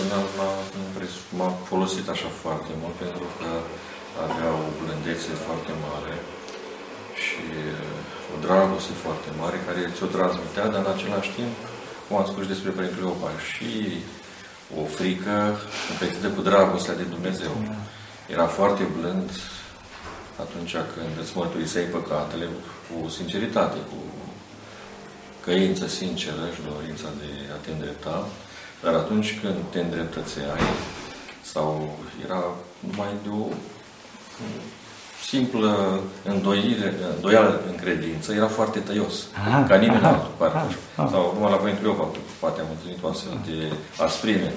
spuneam, m-a, m-a folosit așa foarte mult pentru că avea o blândețe foarte mare și uh, o dragoste foarte mare care ți-o transmitea, dar în același timp, cum am spus despre Părintele Opa, și o frică împletită cu dragostea de Dumnezeu. Era foarte blând atunci când îți mărturiseai păcatele cu sinceritate, cu căință sinceră și dorința de a te îndrepta, dar atunci când te îndreptățeai, sau era numai de o simplă îndoire, îndoială în credință, era foarte tăios. Aha, ca nimeni aha, altul, parcă. Aha, aha. Sau numai la Părintele Iova, poate am întâlnit o astfel de asprime,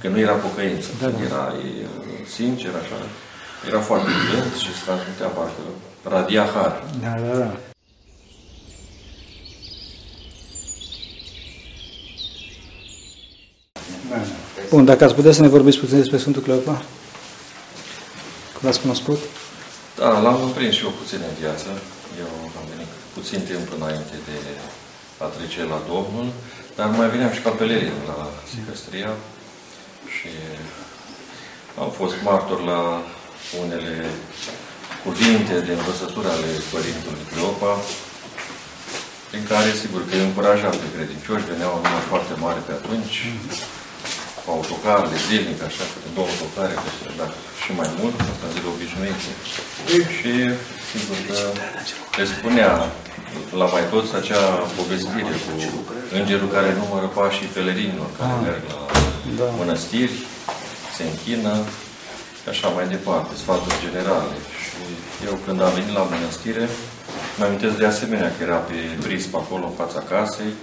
că nu era pocăință, da, da. era e, sincer, așa, era foarte blând și se transmitea parcă radia har. Da, da, da. Bun, dacă ați putea să ne vorbiți puțin despre Sfântul Cleopa? Cum l-ați cunoscut? Da, l-am prins și eu puțin în viață. Eu am venit puțin timp înainte de a trece la Domnul, dar mai veneam și ca pelerin la Sicăstria și am fost martor la unele cuvinte de învățătură ale Părintelui Cleopa, prin care, sigur, că îi încurajam pe credincioși, veneau un număr foarte mare pe atunci, cu autocarele zilnic, așa, cu două autocare, dar și mai mult, asta zile obișnuite. Și, sigur că le spunea la mai toți acea povestire cu îngerul care numără pașii pelerinilor care ah, merg la da. mănăstiri, se închină, și așa mai departe, sfaturi generale. Și eu când am venit la mănăstire, mă amintesc de asemenea că era pe prisp acolo în fața casei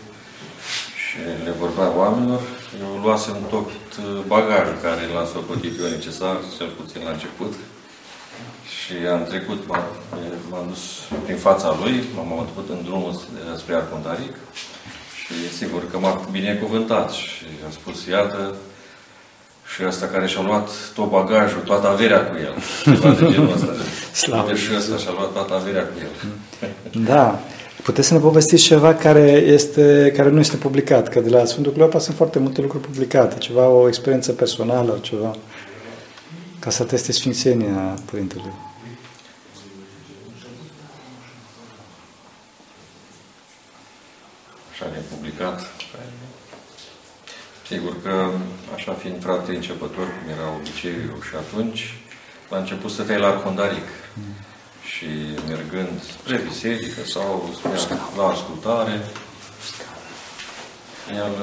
și le vorbea oamenilor. Eu luasem tot bagajul care l-am socotit eu necesar, cel puțin la început. Și am trecut, m-am dus prin fața lui, m-am întâmplat în drumul spre Arcontaric și sigur că m-a binecuvântat și a spus, iată, și ăsta care și-a luat tot bagajul, toată averea cu el. Ceva de genul ăsta. Slavă. și ăsta și-a luat toată averea cu el. Da. Puteți să ne povestiți ceva care, este, care nu este publicat? Că de la Sfântul Cleopa sunt foarte multe lucruri publicate. Ceva, o experiență personală, ceva. Ca să teste Sfințenia Părintelui. Așa nepublicat. Sigur că, așa fiind frate începător, cum era obiceiul și atunci, la început stăteai la arhondaric. Mm. Și mergând spre biserică sau spre la ascultare, el,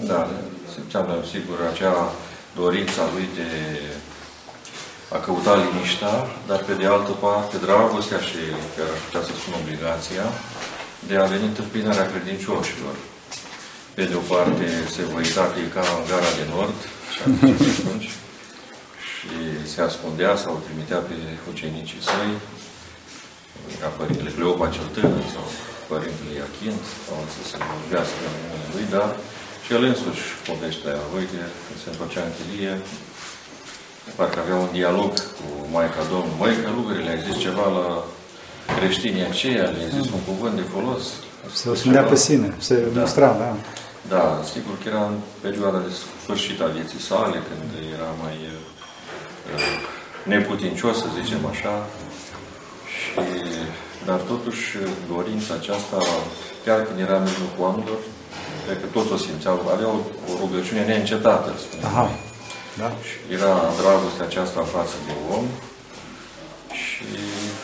da, simțeam sigur acea dorința lui de a căuta liniștea, dar pe de altă parte dragostea și, chiar aș putea să spun, obligația de a veni întâmpinarea credincioșilor. Pe de o parte se uita că e ca în gara de nord, atunci, și se ascundea sau trimitea pe ucenicii săi, ca Părintele Cleopa cel tânăr sau Părintele Iachint, sau să se vorbească în numele lui, dar și el însuși povestea uite, când se întorcea în chilie, parcă avea un dialog cu Maica Domnului. Măi, călugările, ai zis ceva la creștinii aceia, le-ai zis un cuvânt de folos? Se o pe sine, se da. mustra, da. Da, sigur că era în perioada de sfârșit a vieții sale, când era mai uh, neputincios, să zicem așa. Și, dar totuși dorința aceasta, chiar când era în mijlocul oamenilor, cred că toți o simțeau, avea o, o rugăciune neîncetată, Aha. Da. Și era dragostea aceasta în față de om și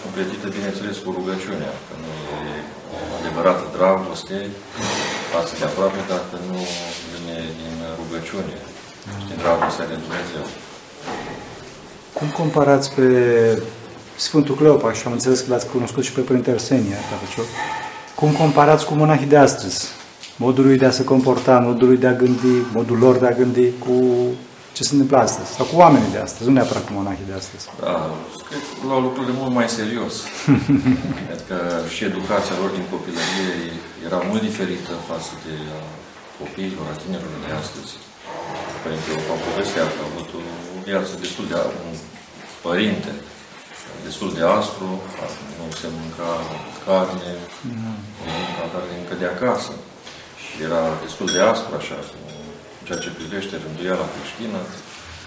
completită, bineînțeles, cu rugăciunea, că nu e adevărată dragoste, față de aproape dacă nu vine din rugăciune și din dragostea de Dumnezeu. Cum comparați pe Sfântul Cleopa și am înțeles că l-ați cunoscut și pe Părintele Arsenia, Cum comparați cu monahii de astăzi? Modul lui de a se comporta, modul lui de a gândi, modul lor de a gândi cu ce se întâmplă astăzi, sau cu oamenii de astăzi, nu neapărat cu monahii de astăzi. Da, cred că luau lucrurile mult mai serios. cred că și educația lor din copilărie era mult diferită față de copiilor, a tinerilor de astăzi. Părinte o povestea că a avut o viață destul de un părinte destul de aspru, nu se mânca carne, nu mânca carne încă de acasă. Și era destul de aspru, așa, cu în ceea ce privește rânduiala creștină,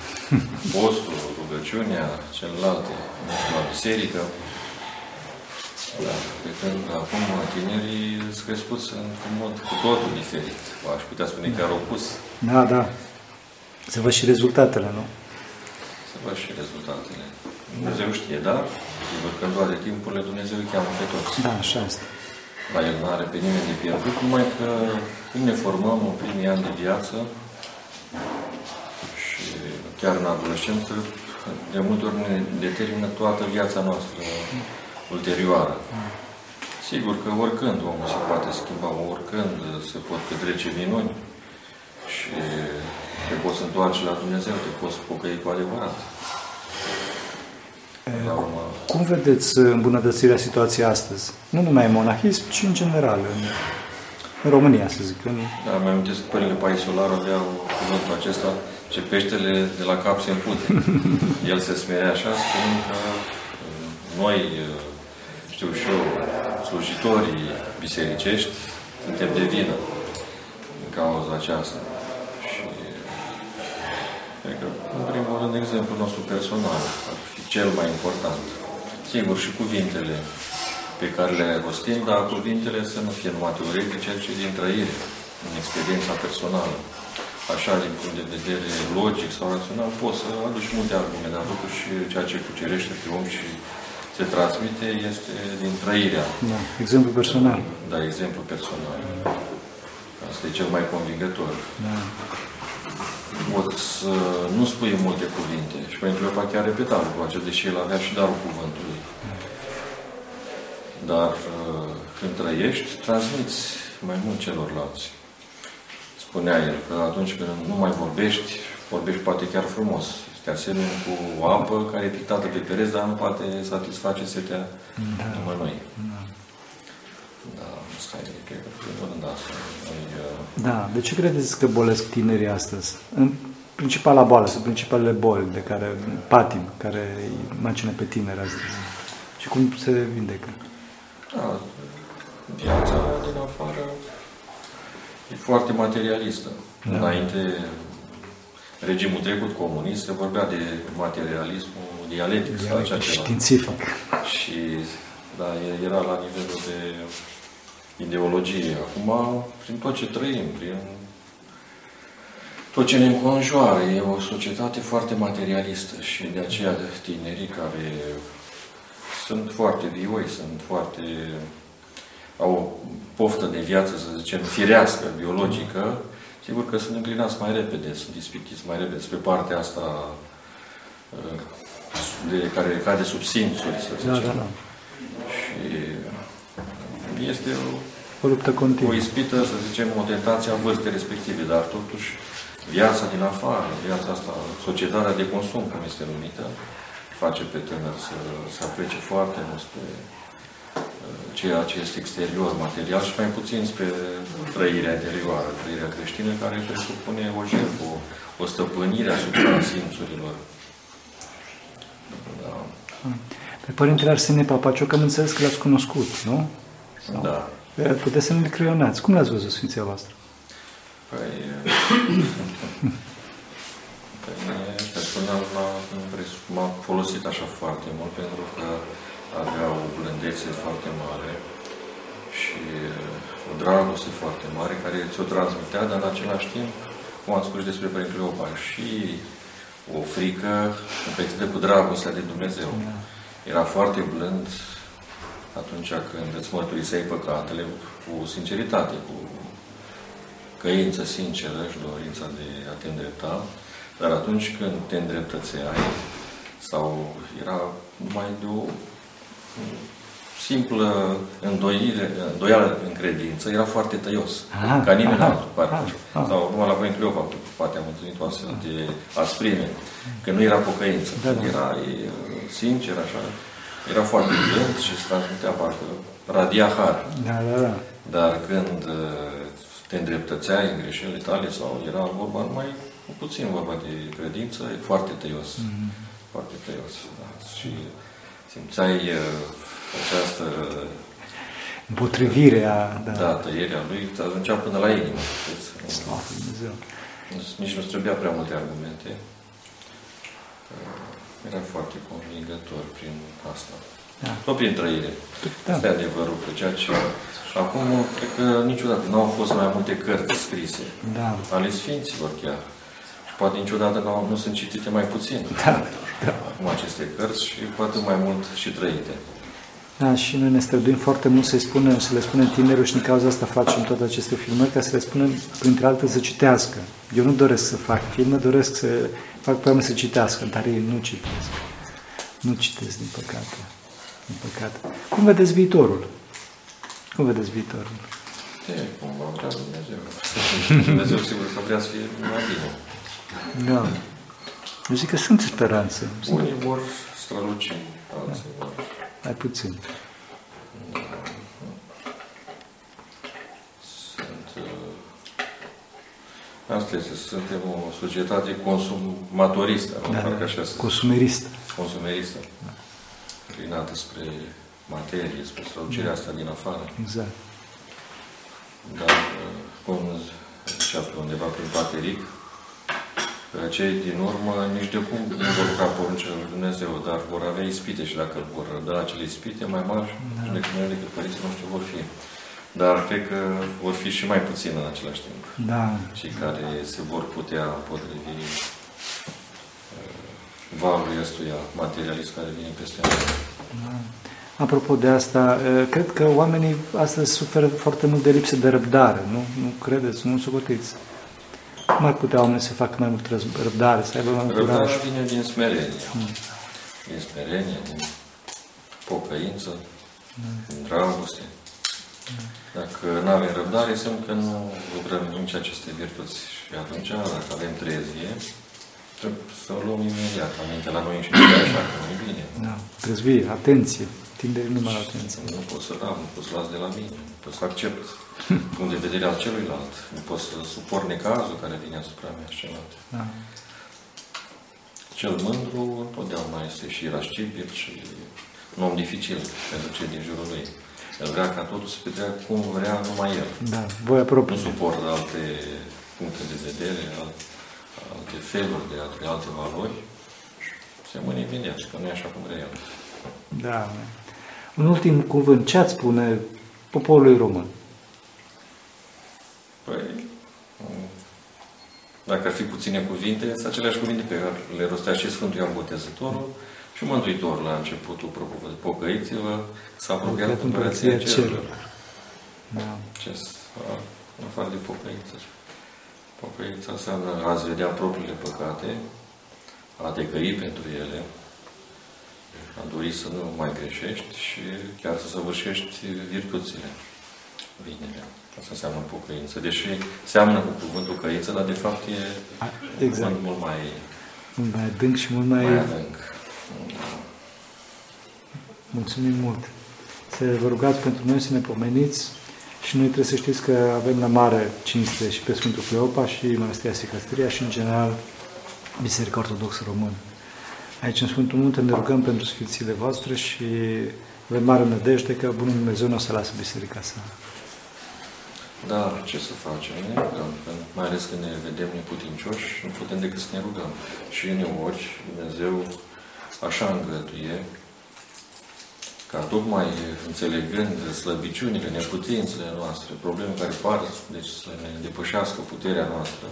postul, rugăciunea, celelalte, nu știu, la biserică. Da, pe când acum tinerii sunt crescuți într-un mod cu totul diferit. Aș putea spune chiar opus. Da, da. Să văd și rezultatele, nu? Să văd și rezultatele. Dumnezeu știe, da? Sigur că în toate timpurile Dumnezeu îi cheamă pe toți. Da, așa este. La El nu are pe nimeni de pierdut, numai că cum ne formăm în primii ani de viață și chiar în adolescență, de multe ori ne determină toată viața noastră ulterioară. Sigur că oricând omul se poate schimba, oricând se pot petrece minuni și te poți întoarce la Dumnezeu, te poți pocăi cu adevărat. La urmă, Cum vedeți îmbunătățirea situației astăzi? Nu numai în monahism, ci în general, în, în România, să zic. În... Da, mi amintesc că Părele Paisolar avea cuvântul acesta, ce peștele de la cap se împute. El se smerea așa, spunând că uh, noi, uh, știu și eu, slujitorii bisericești, suntem de vină în cauza aceasta. Și cred că, în primul rând, exemplul nostru personal ar fi cel mai important. Sigur, și cuvintele pe care le rostim, dar cuvintele să nu fie numai teoretice, ci din trăire, în experiența personală. Așa, din punct de vedere logic sau rațional, poți să aduci multe argumente, dar totuși ceea ce cucerește pe om și se transmite este din trăirea. Da, exemplu personal. Da, exemplu personal. Asta e cel mai convingător. Da. Poți să nu spui multe cuvinte. Și pentru Cleopa chiar repeta lucrul acesta, deși el avea și darul cuvântului. Dar uh, când trăiești, transmiți mai mult celorlalți. Spunea el că atunci când nu mai vorbești, vorbești poate chiar frumos. Te asemeni cu o apă care e pictată pe pereți, dar nu poate satisface setea Da. nimănui. Da, asta e, cred că, primul rând asta. Noi, uh, Da, de ce credeți că bolesc tinerii astăzi? În principala boală, sunt principalele boli de care, patim, care îi macină pe tineri astăzi. Și cum se vindecă? Da, viața din afară e foarte materialistă. Da. Înainte, regimul trecut comunist se vorbea de materialismul dialectic sau așa ceva. Științific. Și da, e- era la nivelul de ideologie. Acum, prin tot ce trăim, prin tot ce ne înconjoară, e o societate foarte materialistă și de aceea tinerii care sunt foarte vioi, sunt foarte... au o poftă de viață, să zicem, firească, biologică, sigur că sunt înclinați mai repede, sunt ispitiți mai repede spre partea asta uh, de, care cade sub simțuri, să Da, zicem. da, da. Și este o, O luptă o continuă. ispită, să zicem, o tentație a vârstei respective, dar totuși viața din afară, viața asta, societatea de consum, cum este numită, face pe tânăr să se aplece foarte mult spre uh, ceea ce este exterior, material și mai puțin spre trăirea interioară, trăirea creștină, care presupune o jertfă, o, o stăpânire asupra simțurilor. Da. Pe Părintele Arsenie Papacioc am înțeles că l-ați cunoscut, nu? Da. E, Puteți să ne creionați. Cum l-ați văzut Sfinția voastră? Păi, păi mine, personal m-a, impres- m-a folosit așa foarte mult pentru că avea o blândețe foarte mare și uh, o dragoste foarte mare care ți-o transmitea, dar în același timp, cum am spus despre Părintele Opa, și o frică împlețită cu dragostea de Dumnezeu. Era foarte blând atunci când îți mărturiseai păcatele cu sinceritate, cu căință sinceră și dorința de a te îndrepta, dar atunci când te îndreptățeai, sau era numai de o simplă îndoire, îndoială în credință, era foarte tăios, Aha, ca nimeni aha, altul, parcă. aha, aha. Sau numai la Părinte Cleopa, poate am întâlnit o astfel de asprime, că nu era pocăință, Da, da. era e, sincer, așa, era foarte blând și se transmitea parcă radia har. Da, da, da. Dar când uh, te îndreptățeai în greșelile tale sau era vorba numai puțin vorba de credință, e foarte tăios. Mhm. Foarte tăios. Da. Și simțeai uh, această Împotrivirea, da. da, tăierea lui, îți ajungea până la inimă. știți? Slavă Dumnezeu. nici nu trebuia prea multe argumente. Era foarte convingător prin asta. Da. Tot prin trăire. Da. Asta e adevărul, că ceea ce... Acum, cred că niciodată nu au fost mai multe cărți scrise. Da. Ale Sfinților chiar. Și poate niciodată nu, nu sunt citite mai puțin. Da. da. Acum aceste cărți și poate mai mult și trăite. Da, și noi ne străduim foarte mult să, spunem, să le spunem tinerilor și din cauza asta facem toate aceste filmări, ca să le spunem, printre altele, să citească. Eu nu doresc să fac filme, doresc să fac pe să citească, dar ei nu citesc. Nu citesc, din păcate. Din păcate. Cum vedeți viitorul? Cum vedeți viitorul? E, cum vrea Dumnezeu. Dumnezeu sigur că vrea să fie mai bine. Da. Eu zic că sunt speranțe. Unii vor străluci, alții da. vor mai puțin. Sunt, uh, asta este, suntem o societate consumatoristă, da, parcă așa Consumeristă. Consumeristă. Da. Clinată spre materie, spre strălucirea da. asta din afară. Exact. Dar, uh, cum zicea pe undeva prin Pateric, cei din urmă nici de cum nu vor lucra poruncile lui Dumnezeu, dar vor avea ispite și dacă vor da acele ispite mai mari da. decât noi, decât părinții noștri vor fi. Dar cred că vor fi și mai puțin în același timp. Da. Cei care se vor putea potrivi uh, valului ăstuia materialist care vine peste noi. Da. Apropo de asta, uh, cred că oamenii astăzi suferă foarte mult de lipsă de răbdare, nu? Nu credeți, nu socotiți? Cum ar putea oamenii să facă mai mult răbdare, să aibă mai mult curaj? Răbdarea vine din smerenie. Mm. Din smerenie, din pocăință, mm. din dragoste. Mm. Dacă nu avem răbdare, înseamnă că nu lucrăm nici aceste virtuți. Și atunci, dacă avem trezie, trebuie să o luăm imediat aminte la noi și nu așa, că nu e bine. Da, trezvie, atenție, tindere numai la atenție. Nu pot să dau, nu pot să las de la mine, nu pot să accept punct de vedere al celuilalt. Nu pot să suport necazul care vine asupra mea și celălalt. Da. Cel mândru întotdeauna este și rascibil și un om dificil pentru cei din jurul lui. El vrea ca totul să petreacă cum vrea numai el. Da, voi apropiu. Nu suportă alte puncte de vedere, alte feluri de alte, alte valori. Se mâne imediat, că nu e așa cum vrea el. Da. Un ultim cuvânt. Ce ați spune poporului român? Păi, dacă ar fi puține cuvinte, sunt aceleași cuvinte pe care le rostea și Sfântul Ioan Botezătorul și Mântuitorul la începutul propovării. Pocăiți-vă, s-a apropiat Împărăția Cerurilor. Da. Ce în afară de pocăință. Pocăința înseamnă a-ți vedea propriile păcate, a decăi pentru ele, a dori să nu mai greșești și chiar să săvârșești virtuțile, vinele. Asta înseamnă pocăință. Deși seamănă cu cuvântul căință, dar de fapt e A, exact. mult mai... Mult mai adânc și mult mai... mai adânc. Mulțumim mult. Să vă rugați pentru noi să ne pomeniți și noi trebuie să știți că avem la mare cinste și pe Sfântul Cleopa și Mănăstirea Sicăstria și în general Biserica Ortodoxă Română. Aici în Sfântul Munte ne rugăm pentru sfințile voastre și avem mare nădejde că Bunul Dumnezeu nu o să lasă biserica să da, ce să facem? Ne rugăm. Mai ales când ne vedem neputincioși, nu putem decât să ne rugăm. Și uneori Dumnezeu așa îngăduie ca tocmai înțelegând slăbiciunile, neputințele noastre, probleme care par deci, să ne depășească puterea noastră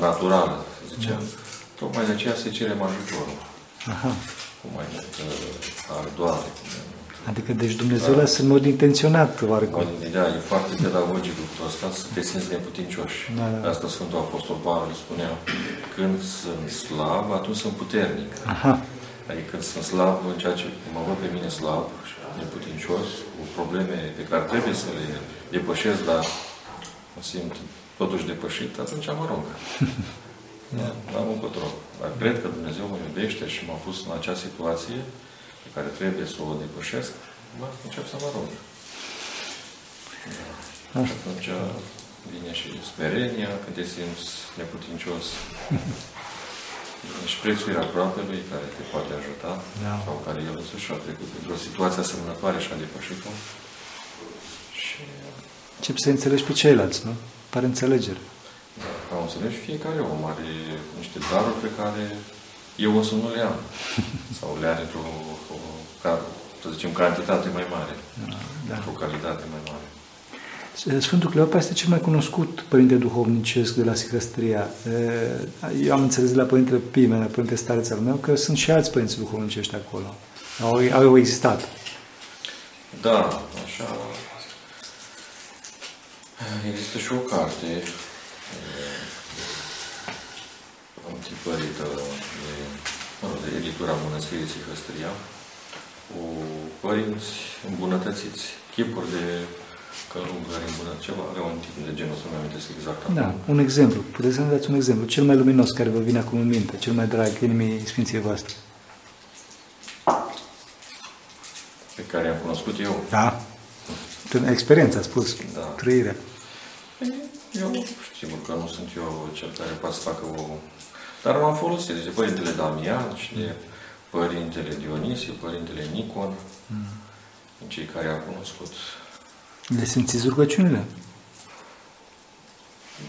naturală, să zicem, da. tocmai de aceea să cerem ajutorul. Aha. Cu mai multă ardoare, cu mai Adică, deci Dumnezeu da. lasă în mod intenționat, oarecum. Da, e foarte pedagogic lucrul ăsta, să te simți neputincioși. Da, da. Asta Sfântul Apostol Pavel spunea, când sunt slab, atunci sunt puternic. Aha. Adică când sunt slab, în ceea ce mă văd pe mine slab și neputincios, cu probleme pe care trebuie să le depășesc, dar mă simt totuși depășit, atunci mă rog. da, am încotro. Dar cred că Dumnezeu mă iubește și m-a pus în acea situație pe care trebuie să o depășesc, mă încep să mă rog. Da. Și atunci vine și smerenia, când te simți neputincios. Vine și prețuirea aproapelui care te poate ajuta, da. sau care el însuși a trecut într-o situație asemănătoare și a depășit-o. Și... Încep să înțelegi pe ceilalți, nu? Pare înțelegere. Da, ca înțeles, fiecare om are niște daruri pe care eu o să nu le am. Sau le are într-o, o, ca, să zicem, cantitate mai mare. Da. Într-o calitate mai mare. Sfântul Cleopa este cel mai cunoscut părinte duhovnicesc de la Sicăstria. Eu am înțeles de la Părintele Pime, la Părinte Stareț al meu, că sunt și alți părinți duhovnicești acolo. Au, au existat. Da, așa. Există și o carte întipărită de, mă rog, de editura Mănăstirii Sihăstria, cu părinți îmbunătățiți, chipuri de călugări îmbunătățiți, ceva, avea un tip de genul, să nu amintesc exact. Da, un exemplu. Puteți să ne dați un exemplu. Cel mai luminos care vă vine acum în minte, cel mai drag inimii Sfinției voastre. Pe care am cunoscut eu. Da. Experiența, a spus. Da. Trăirea. Eu, sigur că nu sunt eu cel care poate să facă o... Dar m-am folosit de Părintele Damian și de Părintele Dionisie, Părintele Nicon, mm. cei care au cunoscut. Le simțiți rugăciunile?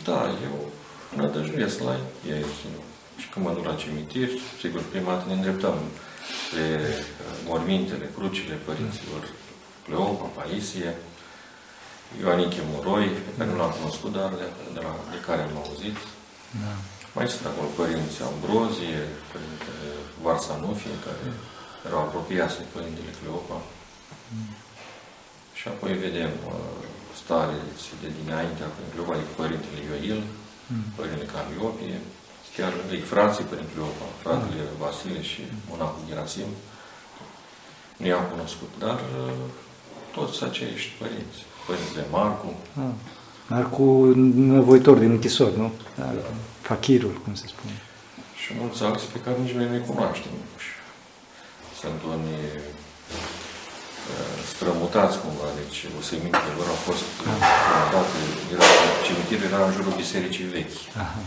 Da, eu nădăjduiesc la ei. Și când mă duc la cimitir, sigur, prima dată ne îndreptăm pe mormintele, crucile părinților Cleopa, Paisie, Ioaniche Moroi, pe care nu l-am cunoscut, dar de, de, la, de care am auzit. Da. Mai sunt acolo părinți Ambrozie, părintele Varsanufie, care erau apropiați de Părintele Cleopa. Mm. Și apoi vedem uh, stareți de dinaintea Părintele Cleopa, adică Părintele Ioil, mm. Părintele Caliopie, chiar ei frații Părintele Cleopa, fratele mm. Vasile și monahul Gerasim. Nu i-am cunoscut, dar uh, toți acești părinți. Părintele Marcu. Ah, Marcu, nevoitor din închisor, nu? Da. Fachirul, cum se spune. Și mulți alții pe care nici noi nu-i cunoaștem. Sunt unii uh, strămutați cumva, deci o semințe lor au fost strămutate, era, cimitirul era în jurul bisericii vechi. Aha.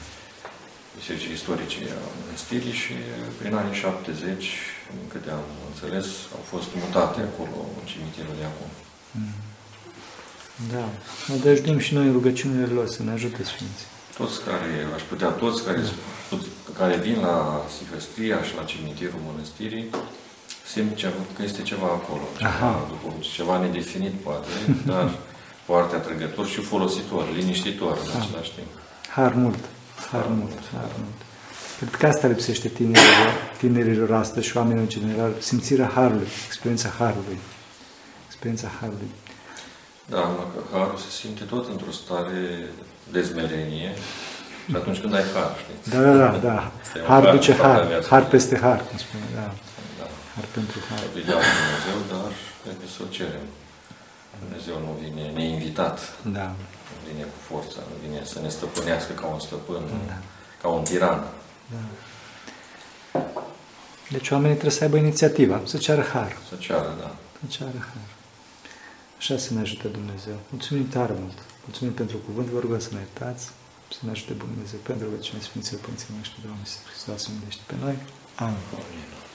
Bisericii istorice a mănăstirii și prin anii 70, în câte am înțeles, au fost mutate acolo în cimitirul de acum. Mm. Da. Nădăjduim și noi în rugăciunile lor să ne ajute Sfinții. Toți care, aș putea, toți care, da. care vin la Sifăstria și la cimitirul mănăstirii, simt ceva, că este ceva acolo, ceva, după, ceva nedefinit poate, dar foarte atrăgător și folositor, liniștitor în ah. același timp. Har mult, har, har mult, mult, har mult. Cred că asta lipsește tinerilor, tinerilor astăzi și oamenilor în general, simțirea harului, experiența harului. Experiența harului. Da, mă, că harul se simte tot într-o stare de zmerenie și atunci când ai har, știți? Da, da, da. da. Har duce har, har peste har, cum spune, da. da. Har pentru har. Obligat Dumnezeu, dar trebuie să o cerem. Dumnezeu nu vine neinvitat. Da. Nu vine cu forța, nu vine să ne stăpânească ca un stăpân, da. ca un tiran. Da. Deci oamenii trebuie să aibă inițiativa, să ceară har. Să ceară, da. Să ceară har. Așa să ne ajute Dumnezeu. Mulțumim tare mult. Mulțumim pentru cuvânt. Vă rugăm să ne iertați, să ne ajute Dumnezeu pentru rugăciune Sfinților Părinții noștri, Doamne Hristos, să pe noi. Amin. Amin.